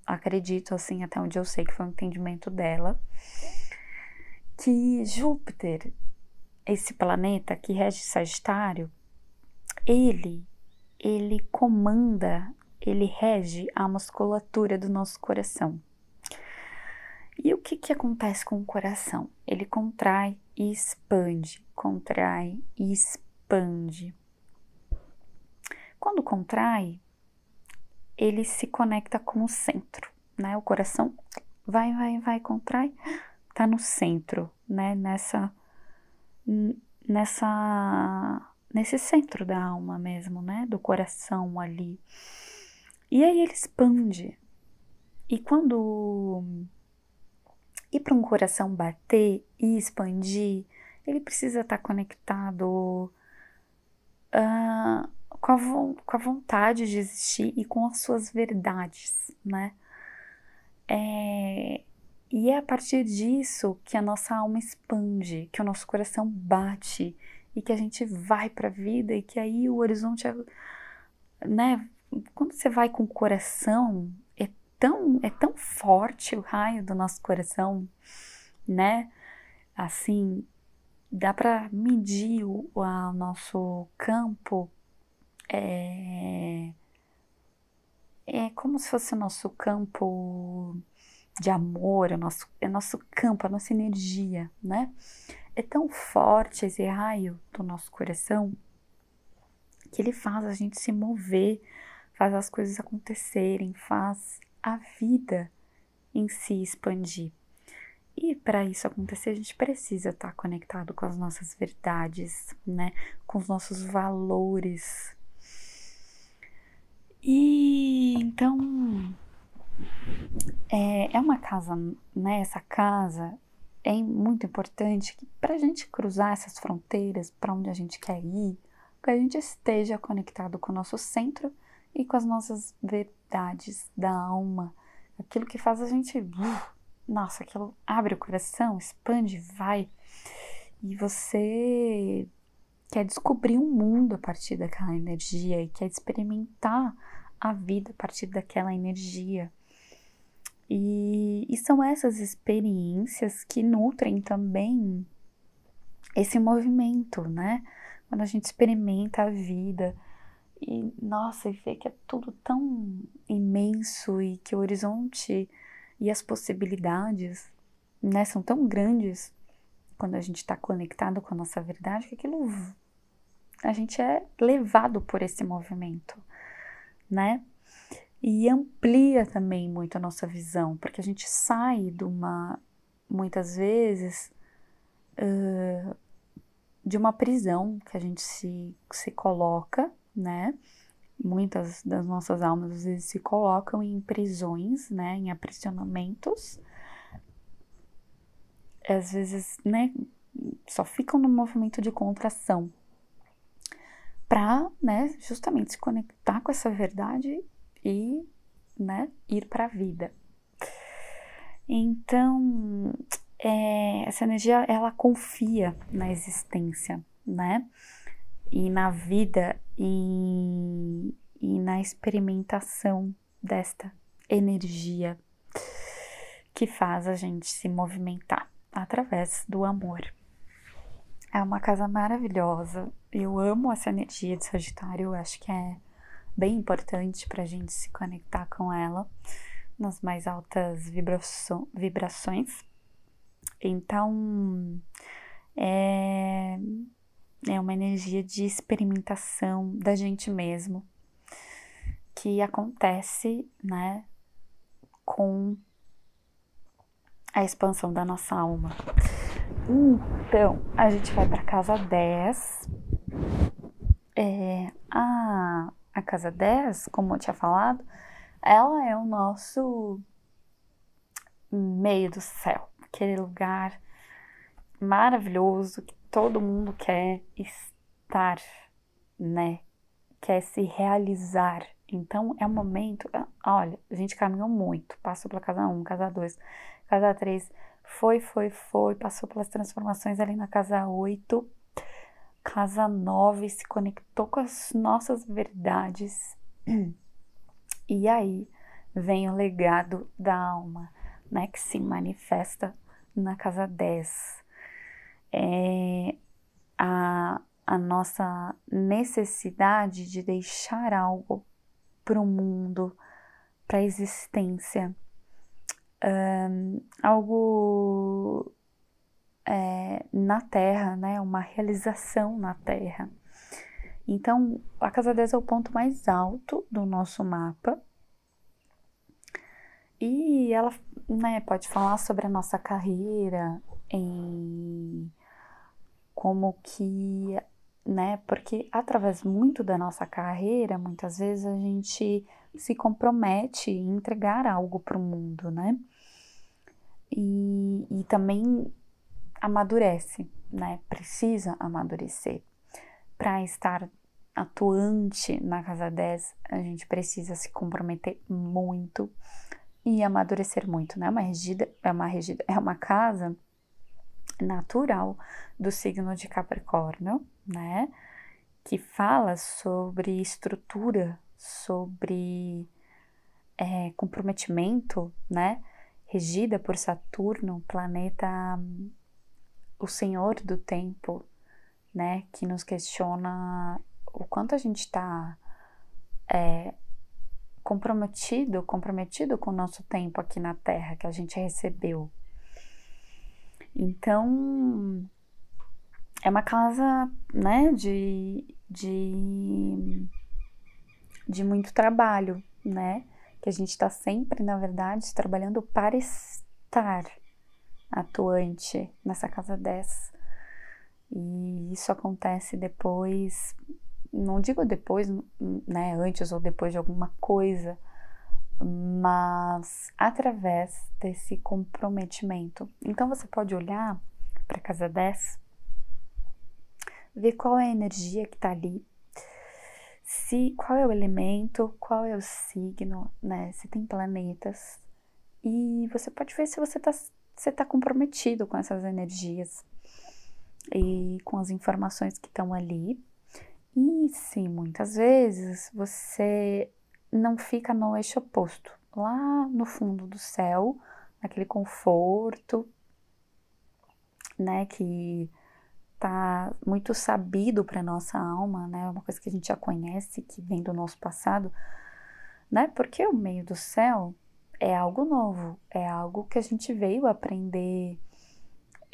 S1: Acredito, assim, até onde eu sei que foi um entendimento dela, que Júpiter, esse planeta que rege Sagitário, ele, ele comanda, ele rege a musculatura do nosso coração. E o que, que acontece com o coração? Ele contrai e expande, contrai e expande. Quando contrai, ele se conecta com o centro, né? O coração vai, vai, vai, contrai, tá no centro, né? Nessa, nessa, nesse centro da alma mesmo, né? Do coração ali. E aí ele expande. E quando e para um coração bater e expandir, ele precisa estar tá conectado uh, com, a, com a vontade de existir e com as suas verdades, né? É, e é a partir disso que a nossa alma expande, que o nosso coração bate e que a gente vai para a vida e que aí o horizonte é, né? Quando você vai com o coração, é tão é tão forte o raio do nosso coração, né? Assim, dá para medir o, o nosso campo é, é como se fosse o nosso campo de amor, o nosso, é nosso campo, a nossa energia, né? É tão forte esse raio do nosso coração que ele faz a gente se mover, faz as coisas acontecerem, faz a vida em si expandir. E para isso acontecer, a gente precisa estar conectado com as nossas verdades, né? Com os nossos valores, e então é, é uma casa, né? Essa casa é muito importante para a gente cruzar essas fronteiras para onde a gente quer ir, que a gente esteja conectado com o nosso centro e com as nossas verdades da alma, aquilo que faz a gente, uh, nossa, aquilo abre o coração, expande, vai. E você quer descobrir um mundo a partir daquela energia e quer experimentar a vida a partir daquela energia. E, e são essas experiências que nutrem também esse movimento, né? Quando a gente experimenta a vida e, nossa, e vê que é tudo tão imenso e que o horizonte e as possibilidades, né, são tão grandes quando a gente está conectado com a nossa verdade, que aquilo a gente é levado por esse movimento, né? E amplia também muito a nossa visão, porque a gente sai de uma, muitas vezes, uh, de uma prisão que a gente se, se coloca, né? Muitas das nossas almas às vezes se colocam em prisões, né? Em aprisionamentos às vezes, né, só ficam no movimento de contração para, né, justamente se conectar com essa verdade e, né, ir para a vida. Então, é, essa energia ela confia na existência, né, e na vida e, e na experimentação desta energia que faz a gente se movimentar através do amor. É uma casa maravilhosa. Eu amo essa energia de Sagitário. Eu acho que é bem importante para a gente se conectar com ela nas mais altas vibrações. Então, é, é uma energia de experimentação da gente mesmo que acontece, né, com a expansão da nossa alma. Então, a gente vai para casa 10. É, a, a casa 10, como eu tinha falado, ela é o nosso meio do céu, aquele lugar maravilhoso que todo mundo quer estar, né? Quer se realizar. Então é um momento. Olha, a gente caminhou muito, passou pela casa 1, casa 2, casa 3, foi, foi, foi, passou pelas transformações ali na casa 8, casa 9, se conectou com as nossas verdades. E aí vem o legado da alma, né, que se manifesta na casa 10. É a, a nossa necessidade de deixar algo para o mundo, para a existência um, algo é, na Terra, né? Uma realização na Terra. Então, a casa 10 é o ponto mais alto do nosso mapa. E ela né, pode falar sobre a nossa carreira, em como que, né, porque através muito da nossa carreira, muitas vezes a gente se compromete em entregar algo para o mundo, né? E, e também amadurece, né? Precisa amadurecer para estar atuante na casa 10, a gente precisa se comprometer muito e amadurecer muito, né? É uma regida, é uma regida, é uma casa natural do signo de Capricórnio, né? Que fala sobre estrutura, sobre é, comprometimento, né? Regida por Saturno, planeta, o senhor do tempo, né? Que nos questiona o quanto a gente está é, comprometido, comprometido com o nosso tempo aqui na Terra que a gente recebeu. Então, é uma casa, né, de, de, de muito trabalho, né, que a gente está sempre, na verdade, trabalhando para estar atuante nessa casa 10. E isso acontece depois não digo depois, né, antes ou depois de alguma coisa, mas através desse comprometimento. Então você pode olhar para casa 10, ver qual é a energia que está ali, se qual é o elemento, qual é o signo, né, se tem planetas, e você pode ver se você está você tá comprometido com essas energias e com as informações que estão ali. E sim, muitas vezes você não fica no eixo oposto, lá no fundo do céu, naquele conforto, né, que tá muito sabido para nossa alma, né, uma coisa que a gente já conhece, que vem do nosso passado, né, porque o meio do céu é algo novo, é algo que a gente veio aprender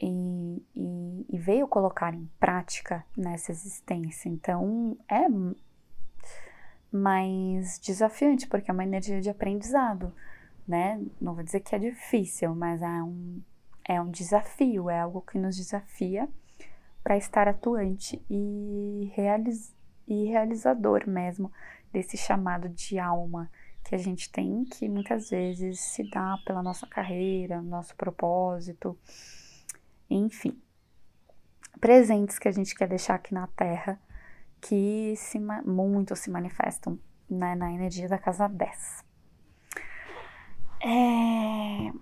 S1: e, e, e veio colocar em prática nessa existência. Então é mais desafiante, porque é uma energia de aprendizado, né? Não vou dizer que é difícil, mas é um, é um desafio, é algo que nos desafia para estar atuante e, realiz, e realizador mesmo desse chamado de alma que a gente tem, que muitas vezes se dá pela nossa carreira, nosso propósito enfim, presentes que a gente quer deixar aqui na Terra que se, muito se manifestam né, na energia da casa 10. É,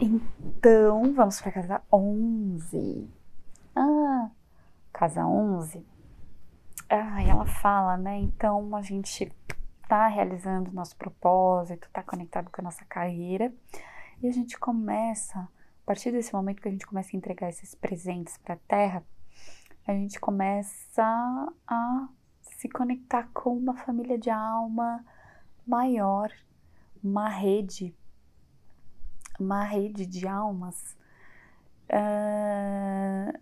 S1: então, vamos para a casa 11. Ah, casa 11. Ah, ela fala, né? Então, a gente tá realizando nosso propósito, tá conectado com a nossa carreira. E a gente começa a partir desse momento que a gente começa a entregar esses presentes para a Terra, a gente começa a se conectar com uma família de alma maior, uma rede, uma rede de almas uh,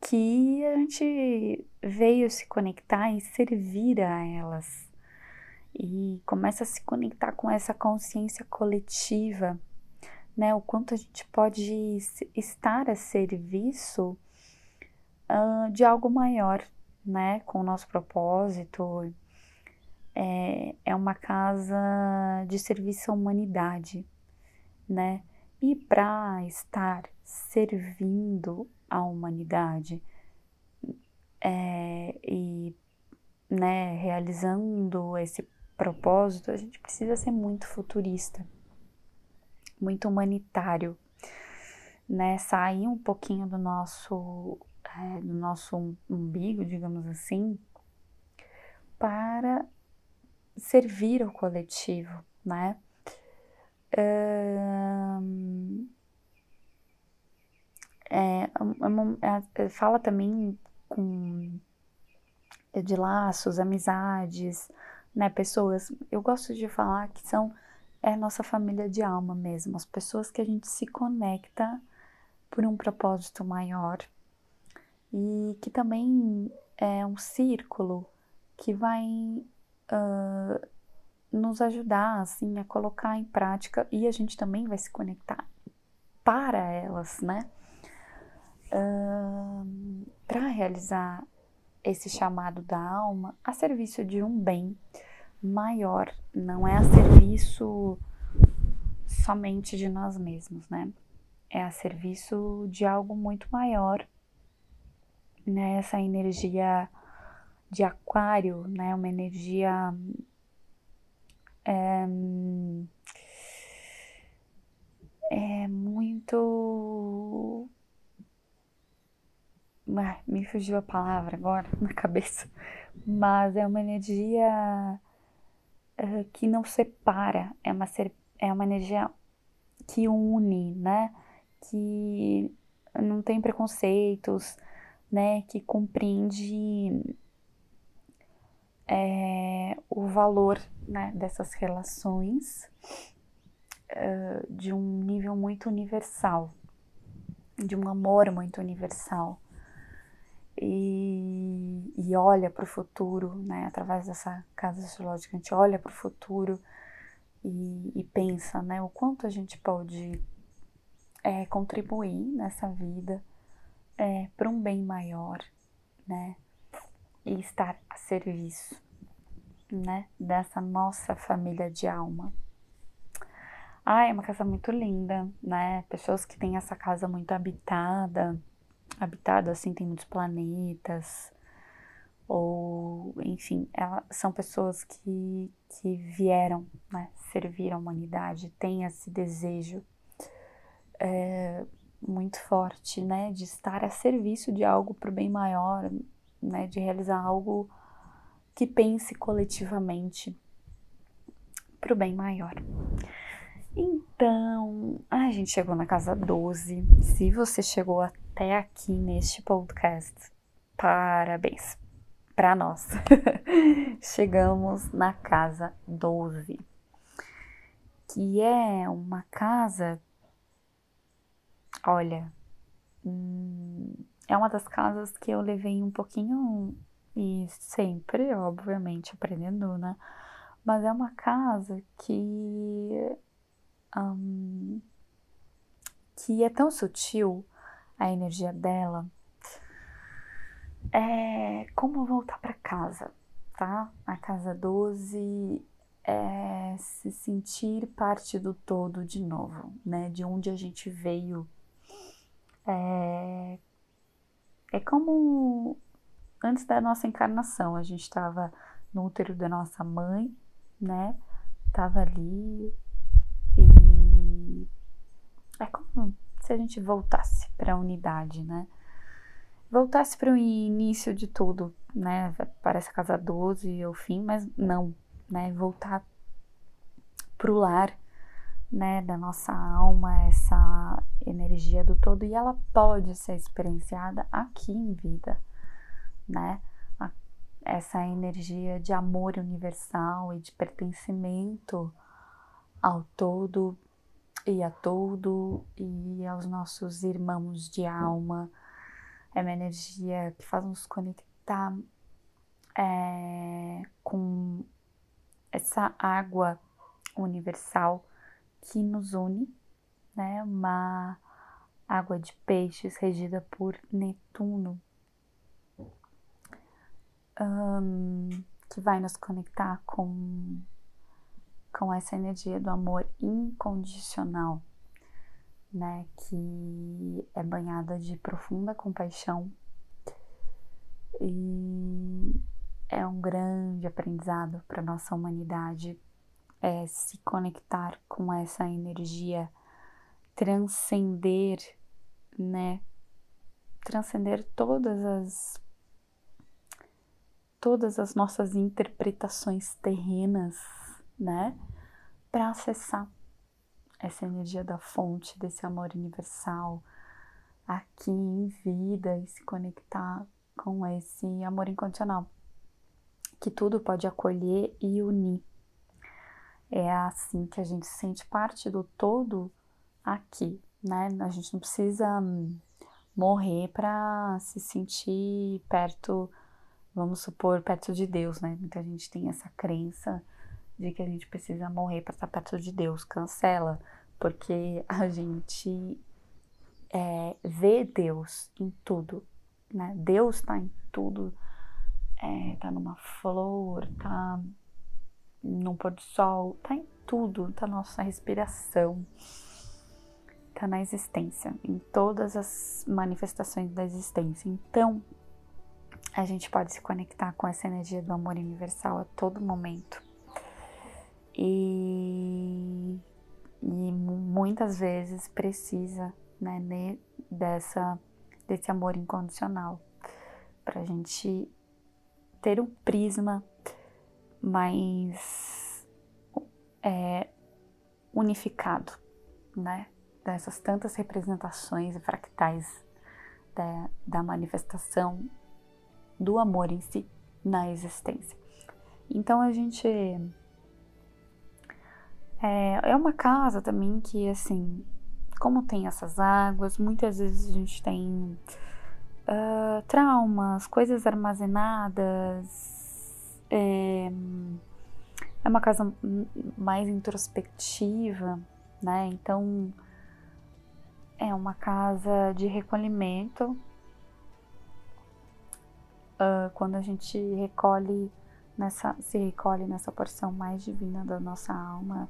S1: que a gente veio se conectar e servir a elas e começa a se conectar com essa consciência coletiva né? O quanto a gente pode estar a serviço uh, de algo maior, né? Com o nosso propósito. É, é uma casa de serviço à humanidade, né? E para estar servindo a humanidade é, e né, realizando esse propósito, a gente precisa ser muito futurista muito humanitário, né? Sair um pouquinho do nosso, é, do nosso umbigo, digamos assim, para servir ao coletivo, né? É, é, é, fala também com de laços, amizades, né, pessoas. Eu gosto de falar que são é nossa família de alma mesmo, as pessoas que a gente se conecta por um propósito maior e que também é um círculo que vai uh, nos ajudar assim a colocar em prática e a gente também vai se conectar para elas, né? Uh, para realizar esse chamado da alma a serviço de um bem maior, não é a serviço somente de nós mesmos, né? É a serviço de algo muito maior, né? Essa energia de aquário, né? Uma energia é, é muito me fugiu a palavra agora na cabeça, mas é uma energia uh, que não separa, é uma, é uma energia que une, né? Que não tem preconceitos, né? Que compreende é, o valor né, dessas relações uh, de um nível muito universal, de um amor muito universal e, e olha para o futuro, né? Através dessa casa astrológica, a gente olha para o futuro e, e, pensa, né? O quanto a gente pode é, contribuir nessa vida é, para um bem maior, né? E estar a serviço, né? Dessa nossa família de alma. Ah, é uma casa muito linda, né? Pessoas que têm essa casa muito habitada habitado, assim, tem muitos planetas, ou, enfim, ela, são pessoas que, que vieram né, servir a humanidade, têm esse desejo é, muito forte, né, de estar a serviço de algo para o bem maior, né, de realizar algo que pense coletivamente para o bem maior. Então, a gente chegou na casa 12. Se você chegou até aqui neste podcast, parabéns para nós. Chegamos na casa 12, que é uma casa, olha, hum, é uma das casas que eu levei um pouquinho e sempre, obviamente, aprendendo, né? Mas é uma casa que um, que é tão sutil a energia dela. É como voltar para casa, tá? A casa 12 é se sentir parte do todo de novo, né? De onde a gente veio. É, é como antes da nossa encarnação, a gente estava no útero da nossa mãe, né? Tava ali é como se a gente voltasse para a unidade, né? Voltasse para o início de tudo, né? Parece a casa 12 e o fim, mas não, né? Voltar para o lar, né? Da nossa alma, essa energia do todo, e ela pode ser experienciada aqui em vida, né? Essa energia de amor universal e de pertencimento ao todo e a todo e aos nossos irmãos de alma. É uma energia que faz nos conectar é, com essa água universal que nos une, né? Uma água de peixes regida por Netuno, um, que vai nos conectar com com essa energia do amor incondicional, né, que é banhada de profunda compaixão. E é um grande aprendizado para nossa humanidade é se conectar com essa energia, transcender, né, transcender todas as todas as nossas interpretações terrenas né? Para acessar essa energia da fonte, desse amor universal aqui em vida e se conectar com esse amor incondicional que tudo pode acolher e unir. É assim que a gente sente parte do todo aqui, né? A gente não precisa morrer para se sentir perto, vamos supor, perto de Deus, né? Muita gente tem essa crença de que a gente precisa morrer para estar perto de Deus. Cancela, porque a gente é, vê Deus em tudo, né? Deus está em tudo, é, tá numa flor, tá no pôr do sol, tá em tudo, tá na nossa respiração, tá na existência, em todas as manifestações da existência. Então, a gente pode se conectar com essa energia do amor universal a todo momento. E, e muitas vezes precisa né, dessa, desse amor incondicional para a gente ter um prisma mais é, unificado, né? Dessas tantas representações fractais da, da manifestação do amor em si na existência. Então a gente é, é uma casa também que assim, como tem essas águas, muitas vezes a gente tem uh, traumas, coisas armazenadas, é, é uma casa mais introspectiva, né? Então é uma casa de recolhimento. Uh, quando a gente recolhe nessa, se recolhe nessa porção mais divina da nossa alma,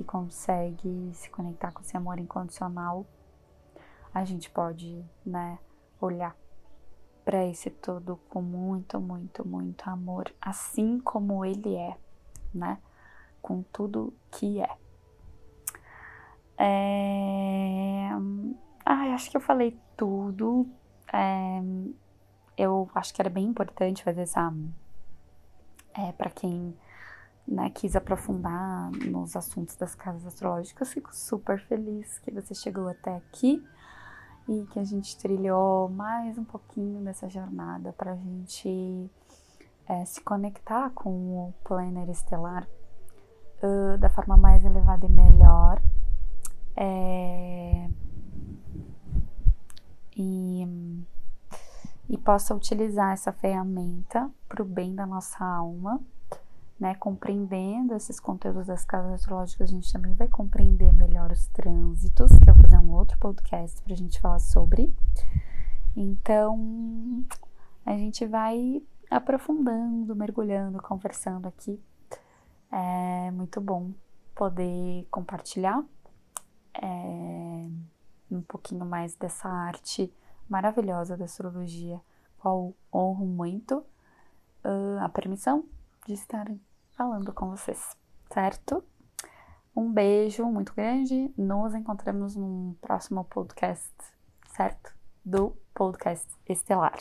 S1: que consegue se conectar com esse amor incondicional, a gente pode, né, olhar para esse todo com muito, muito, muito amor, assim como ele é, né? Com tudo que é. é... Acho que eu falei tudo. É... Eu acho que era bem importante fazer essa. É, para quem né, quis aprofundar nos assuntos das casas astrológicas, fico super feliz que você chegou até aqui e que a gente trilhou mais um pouquinho dessa jornada para a gente é, se conectar com o planner estelar uh, da forma mais elevada e melhor. É, e, e possa utilizar essa ferramenta para o bem da nossa alma né, compreendendo esses conteúdos das casas astrológicas, a gente também vai compreender melhor os trânsitos, que eu vou fazer um outro podcast para a gente falar sobre. Então, a gente vai aprofundando, mergulhando, conversando aqui. É muito bom poder compartilhar é, um pouquinho mais dessa arte maravilhosa da astrologia, qual honro muito uh, a permissão de estarem falando com vocês, certo? Um beijo muito grande. Nos encontramos num próximo podcast, certo? Do podcast Estelar.